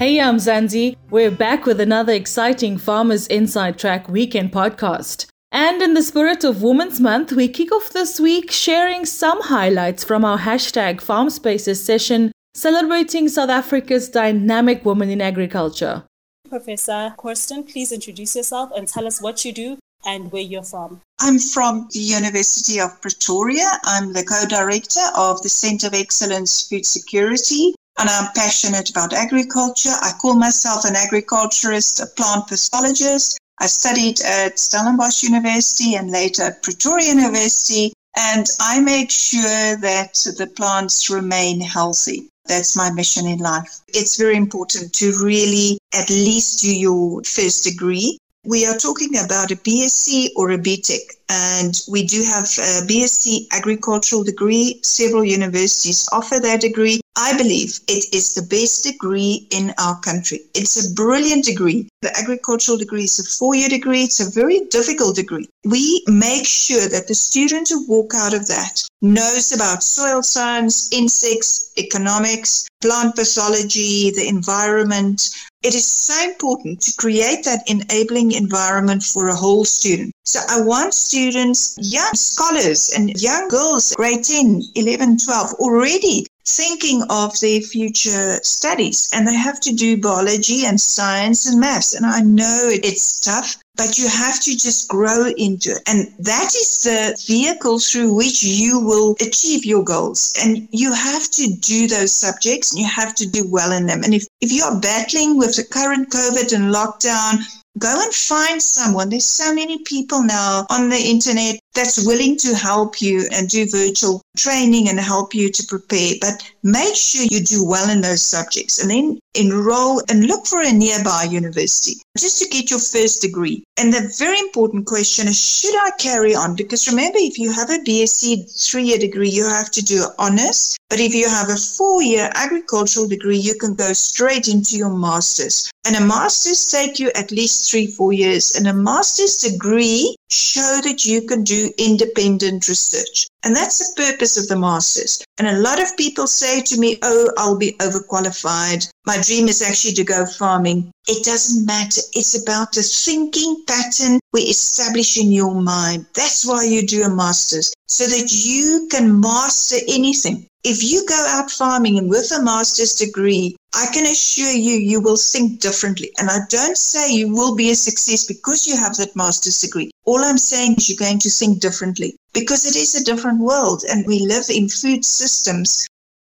Hey, I'm Zanzi. We're back with another exciting Farmers Inside Track weekend podcast. And in the spirit of Women's Month, we kick off this week sharing some highlights from our hashtag Farm Spaces session celebrating South Africa's dynamic women in agriculture. Professor Korsten, please introduce yourself and tell us what you do and where you're from. I'm from the University of Pretoria. I'm the co director of the Centre of Excellence Food Security and I'm passionate about agriculture. I call myself an agriculturist, a plant pathologist. I studied at Stellenbosch University and later at Pretoria University, and I make sure that the plants remain healthy. That's my mission in life. It's very important to really at least do your first degree. We are talking about a BSc or a BTech and we do have a BSc agricultural degree. Several universities offer that degree. I believe it is the best degree in our country. It's a brilliant degree. The agricultural degree is a four year degree. It's a very difficult degree. We make sure that the student who walk out of that knows about soil science, insects, economics, plant pathology, the environment, it is so important to create that enabling environment for a whole student. So I want students, young scholars and young girls, grade 10, 11, 12, already thinking of their future studies and they have to do biology and science and maths. And I know it's tough, but you have to just grow into it. And that is the vehicle through which you will achieve your goals. And you have to do those subjects and you have to do well in them. And if, if you are battling with the current COVID and lockdown, go and find someone. There's so many people now on the internet that's willing to help you and do virtual training and help you to prepare. But make sure you do well in those subjects and then enroll and look for a nearby university just to get your first degree. And the very important question is should I carry on? Because remember, if you have a BSc three year degree, you have to do honors. But if you have a four year agricultural degree, you can go straight into your master's. And a master's take you at least three, four years. And a master's degree show that you can do independent research. And that's the purpose of the masters. And a lot of people say to me, Oh, I'll be overqualified. My dream is actually to go farming. It doesn't matter. It's about the thinking pattern we establish in your mind. That's why you do a master's, so that you can master anything. If you go out farming and with a master's degree, I can assure you, you will think differently. And I don't say you will be a success because you have that master's degree. All I'm saying is you're going to think differently because it is a different world and we live in food systems.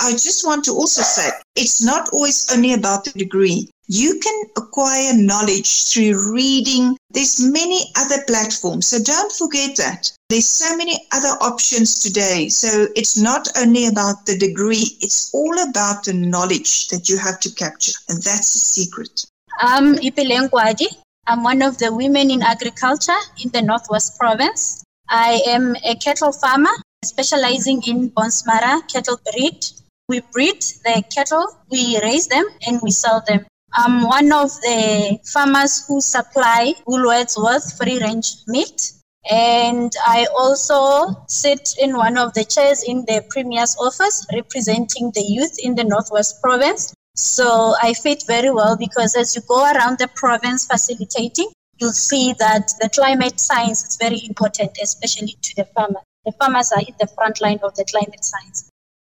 I just want to also say it's not always only about the degree. You can acquire knowledge through reading. There's many other platforms. So don't forget that. There's so many other options today. So it's not only about the degree, it's all about the knowledge that you have to capture. And that's the secret. I'm Ipileng Kwadi. I'm one of the women in agriculture in the Northwest Province. I am a cattle farmer specializing in Bonsmara cattle breed. We breed the cattle, we raise them, and we sell them. I'm one of the farmers who supply Woolworths Worth free range meat. And I also sit in one of the chairs in the Premier's office representing the youth in the Northwest Province. So I fit very well because as you go around the province facilitating, you'll see that the climate science is very important, especially to the farmers. The farmers are in the front line of the climate science.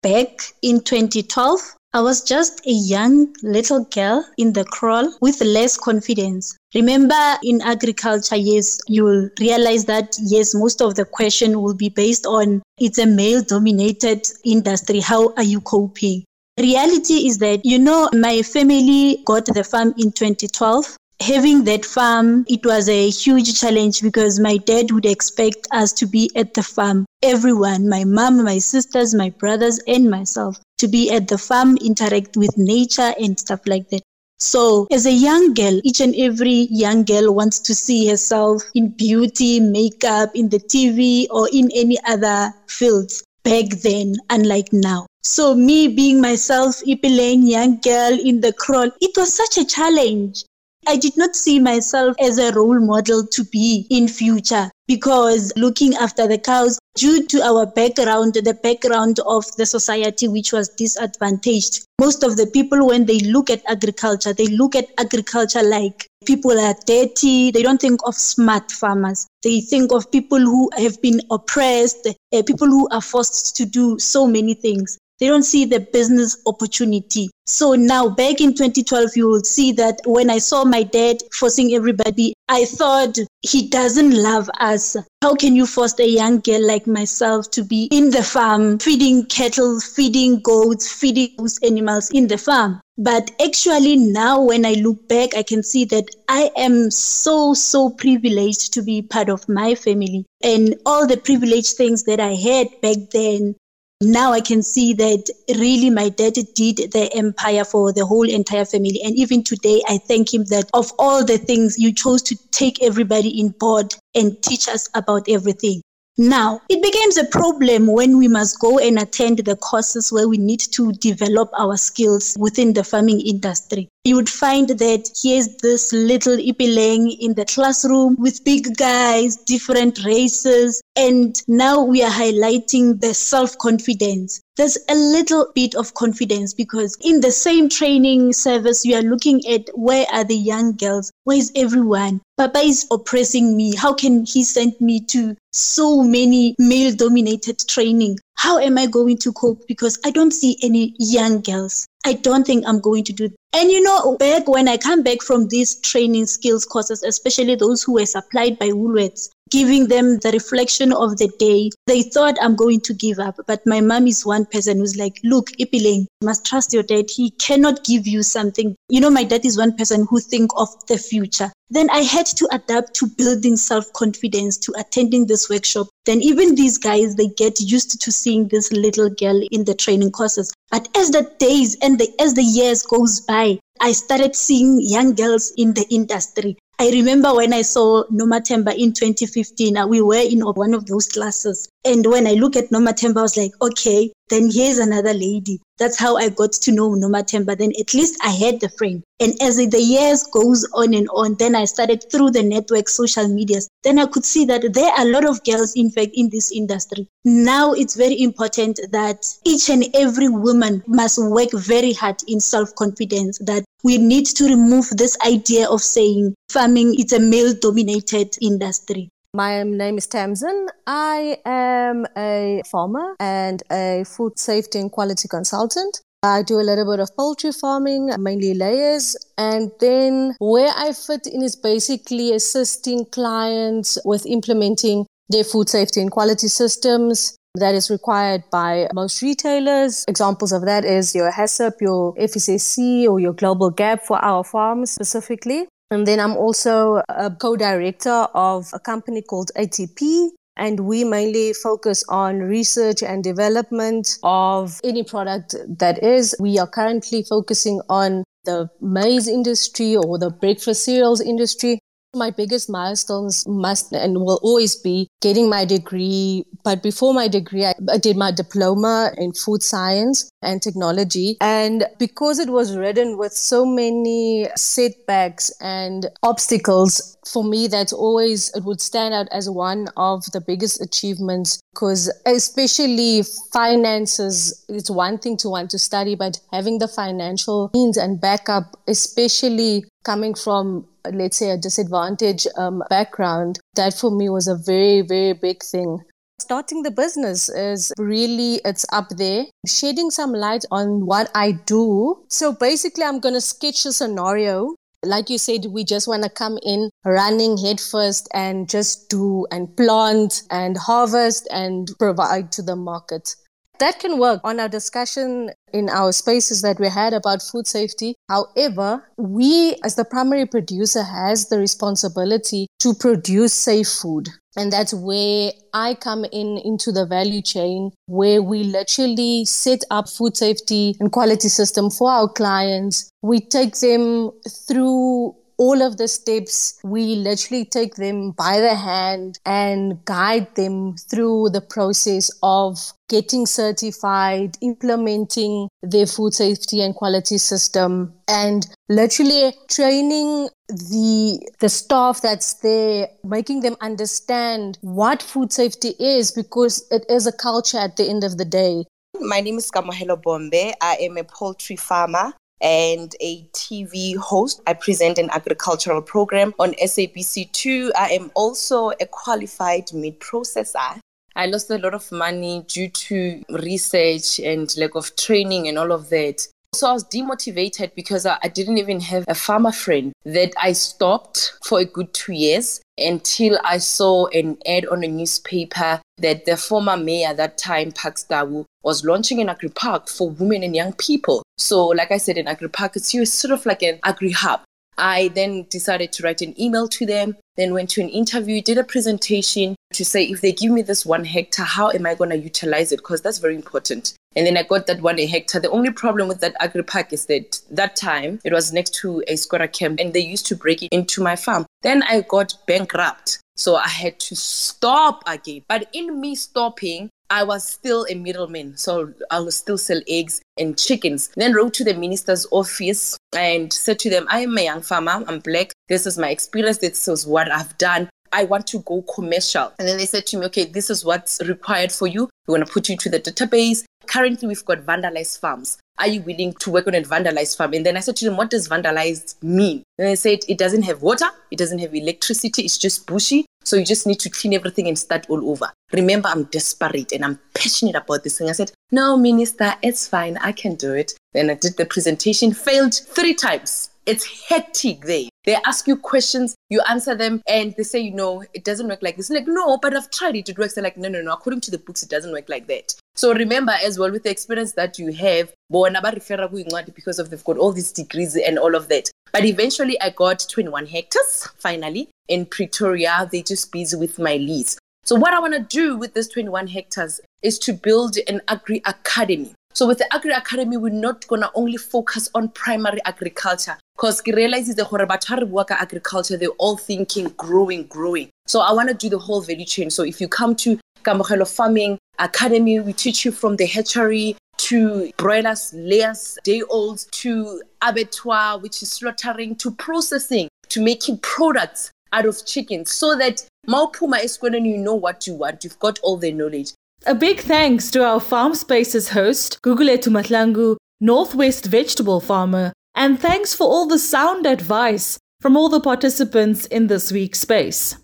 Back in 2012, I was just a young little girl in the kraal with less confidence. Remember, in agriculture, yes, you'll realize that, yes, most of the question will be based on it's a male dominated industry. How are you coping? Reality is that, you know, my family got the farm in 2012 having that farm, it was a huge challenge because my dad would expect us to be at the farm. Everyone, my mom, my sisters, my brothers, and myself, to be at the farm, interact with nature and stuff like that. So, as a young girl, each and every young girl wants to see herself in beauty, makeup, in the TV, or in any other fields back then, unlike now. So, me being myself, Ipileng, young girl in the kraal, it was such a challenge I did not see myself as a role model to be in future because looking after the cows due to our background the background of the society which was disadvantaged most of the people when they look at agriculture they look at agriculture like people are dirty they don't think of smart farmers. They think of people who have been oppressed uh, people who are forced to do so many things they don't see the business opportunity. So now back in 2012, you will see that when I saw my dad forcing everybody, I thought he doesn't love us. How can you force a young girl like myself to be in the farm, feeding cattle, feeding goats, feeding those animals in the farm? But actually, now when I look back, I can see that I am so, so privileged to be part of my family. And all the privileged things that I had back then, now I can see that really my dad did the empire for the whole entire family. And even today, I thank him that of all the things you chose to take everybody in board and teach us about everything. Now, it becomes a problem when we must go and attend the courses where we need to develop our skills within the farming industry. You would find that here's this little Ipileng in the classroom with big guys, different races, and now we are highlighting the self confidence. There's a little bit of confidence because in the same training service, you are looking at where are the young girls? Where is everyone? Papa is oppressing me. How can he send me to so many male dominated training? How am I going to cope? Because I don't see any young girls. I don't think I'm going to do. And you know, back when I come back from these training skills courses, especially those who were supplied by Woolworths, giving them the reflection of the day. They thought I'm going to give up, but my mom is one person who's like, look, Ipileng, you must trust your dad. He cannot give you something. You know, my dad is one person who think of the future. Then I had to adapt to building self-confidence, to attending this workshop. Then even these guys, they get used to seeing this little girl in the training courses. But as the days and the, as the years goes by, I started seeing young girls in the industry. I remember when I saw Nomathemba in 2015, uh, we were in one of those classes. And when I look at Nomathemba, I was like, okay, then here's another lady. That's how I got to know Nomathemba. Then at least I had the friend. And as the years goes on and on, then I started through the network, social medias. Then I could see that there are a lot of girls, in fact, in this industry. Now it's very important that each and every woman must work very hard in self-confidence, that we need to remove this idea of saying farming is a male dominated industry. My name is Tamsin. I am a farmer and a food safety and quality consultant. I do a little bit of poultry farming, mainly layers. And then where I fit in is basically assisting clients with implementing their food safety and quality systems that is required by most retailers. Examples of that is your HACCP, your FSSC, or your Global GAP for our farms specifically. And then I'm also a co director of a company called ATP. And we mainly focus on research and development of any product that is. We are currently focusing on the maize industry or the breakfast cereals industry. My biggest milestones must and will always be getting my degree. But before my degree, I, I did my diploma in food science and technology. And because it was ridden with so many setbacks and obstacles, for me, that's always, it would stand out as one of the biggest achievements because especially finances, it's one thing to want to study, but having the financial means and backup, especially coming from let's say a disadvantaged um, background that for me was a very very big thing starting the business is really it's up there shedding some light on what i do. So basically i'm going to sketch a scenario. Like you said we just want to come in running headfirst and just do and plant and harvest and provide to the market that can work on our discussion in our spaces that we had about food safety. However, we as the primary producer has the responsibility to produce safe food. And that's where I come in into the value chain where we literally set up food safety and quality system for our clients. We take them through all of the steps, we literally take them by the hand and guide them through the process of getting certified, implementing their food safety and quality system, and literally training the the staff that's there making them understand what food safety is because it is a culture at the end of the day my name is Kamohelo Bombe. I am a poultry farmer and a TV host. I present an agricultural program on SABC2. I am also a qualified meat processor. I lost a lot of money due to research and lack of training and all of that. So I was demotivated because I, I didn't even have a farmer friend that I stopped for a good two years until I saw an ad on a newspaper that the former mayor at that time, Parks Tau, was launching an agri park for women and young people. So, like I said, an agri park is sort of like an agri hub. I then decided to write an email to them, then went to an interview, did a presentation to say if they give me this one hectare, how am I going to utilize it? Because that's very important. And then I got that one hectare. The only problem with that agri park is that that time it was next to a squatter camp and they used to break it into my farm. Then I got bankrupt. So I had to stop again. But in me stopping, I was still a middleman. So I will still sell eggs and chickens. Then wrote to the minister's office and said to them, I am a young farmer. I'm black. This is my experience. This is what I've done. I want to go commercial. And then they said to me, okay, this is what's required for you. We want to put you to the database. Currently, we've got vandalized farms. Are you willing to work on a vandalized farm? And then I said to them, what does vandalized mean? And they said, it doesn't have water, it doesn't have electricity, it's just bushy. So you just need to clean everything and start all over. Remember, I'm desperate and I'm passionate about this thing. I said, no, minister, it's fine. I can do it. Then I did the presentation, failed three times. It's hectic there. They ask you questions, you answer them, and they say, you know, it doesn't work like this. like, no, but I've tried it. It works. They're like, no, no, no. According to the books, it doesn't work like that. So remember as well with the experience that you have, because of they've got all these degrees and all of that. But eventually I got 21 hectares finally in Pretoria. They're just busy with my lease. So what I want to do with this 21 hectares is to build an agri academy. So with the Agri Academy, we're not gonna only focus on primary agriculture because we realize the batho agriculture, they're all thinking growing, growing. So I want to do the whole value chain. So if you come to Kamogelo Farming Academy, we teach you from the hatchery to broilers, layers, day olds, to abattoir, which is slaughtering, to processing, to making products out of chicken so that Maupuma is when you know what you want. You've got all the knowledge. A big thanks to our Farm Spaces host, Gugulethu Mahlangu, Northwest vegetable farmer, and thanks for all the sound advice from all the participants in this week's space.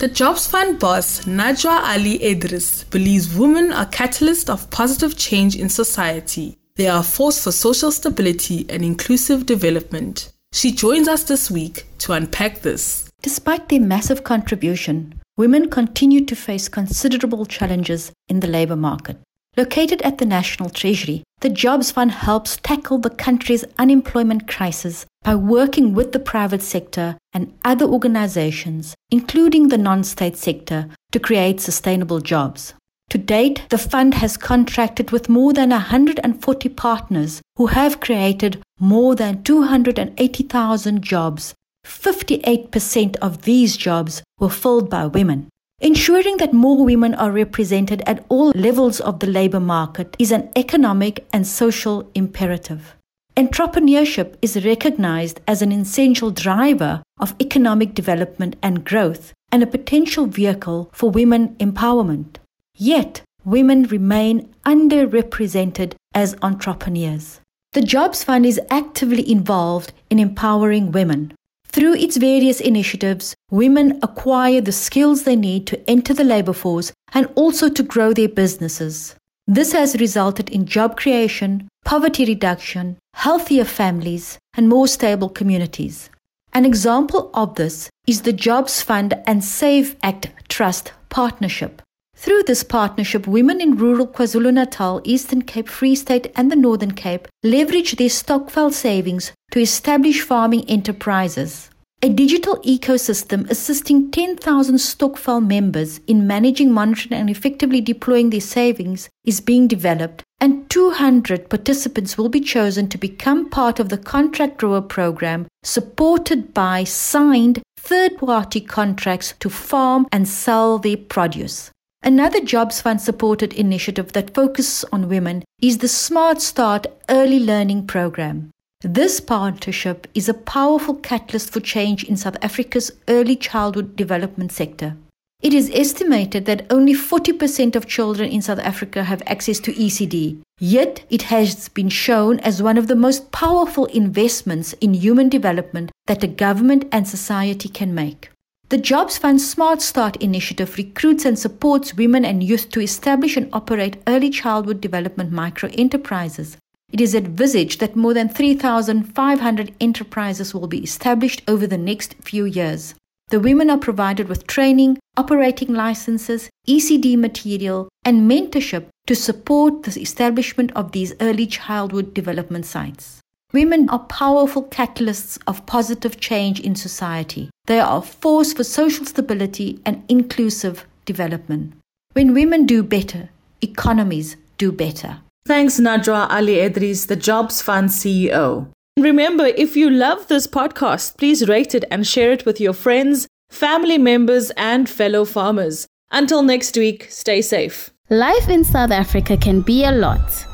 The Jobs Fund boss, Najwa Allie-Edries, believes women are catalysts of positive change in society. They are a force for social stability and inclusive development. She joins us this week to unpack this. Despite their massive contribution, women continue to face considerable challenges in the labour market. Located at the National Treasury, the Jobs Fund helps tackle the country's unemployment crisis by working with the private sector and other organizations, including the non state sector, to create sustainable jobs. To date, the fund has contracted with more than 140 partners who have created more than 280,000 jobs 58% of these jobs were filled by women. Ensuring that more women are represented at all levels of the labor market is an economic and social imperative. Entrepreneurship is recognized as an essential driver of economic development and growth and a potential vehicle for women empowerment. Yet, women remain underrepresented as entrepreneurs. The Jobs Fund is actively involved in empowering women. Through its various initiatives, women acquire the skills they need to enter the labor force and also to grow their businesses. This has resulted in job creation, poverty reduction, healthier families, and more stable communities. An example of this is the Jobs Fund and SaveAct Trust partnership. Through this partnership, women in rural KwaZulu Natal, Eastern Cape, Free State, and the Northern Cape leverage their stokvel savings to establish farming enterprises. A digital ecosystem assisting 10,000 stokvel members in managing, monitoring, and effectively deploying their savings is being developed, and 200 participants will be chosen to become part of the contract grower program, supported by signed third party contracts to farm and sell their produce. Another Jobs Fund supported initiative that focuses on women is the Smart Start Early Learning Program. This partnership is a powerful catalyst for change in South Africa's early childhood development sector. It is estimated that only 40% of children in South Africa have access to ECD, yet it has been shown as one of the most powerful investments in human development that a government and society can make. The Jobs Fund Smart Start initiative recruits and supports women and youth to establish and operate early childhood development micro enterprises it is envisaged that more than 3,500 enterprises will be established over the next few years. The women are provided with training, operating licenses, ECD material, and mentorship to support the establishment of these early childhood development sites. Women are powerful catalysts of positive change in society. They are a force for social stability and inclusive development. When women do better, economies do better. Thanks, Najwa Allie-Edries, the Jobs Fund CEO. Remember, if you love this podcast, please rate it and share it with your friends, family members, and fellow farmers. Until next week, stay safe. Life in South Africa can be a lot.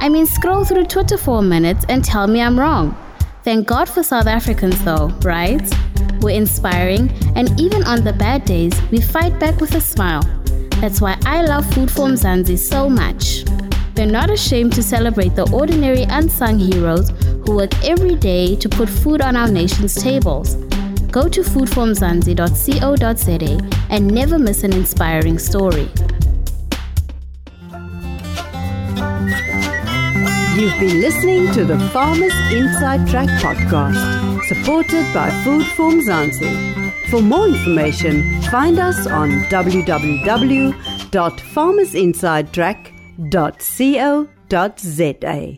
I mean, scroll through Twitter for a minute and tell me I'm wrong. Thank God for South Africans, though, right? We're inspiring, and even on the bad days, we fight back with a smile. That's why I love Food for Mzansi so much. They're not ashamed to celebrate the ordinary unsung heroes who work every day to put food on our nation's tables. Go to foodformzansi.co.za and never miss an inspiring story. You've been listening to the Farmers Inside Track podcast, supported by Food for Mzansi. For more information, find us on www.farmersinsidetrack.com.co.za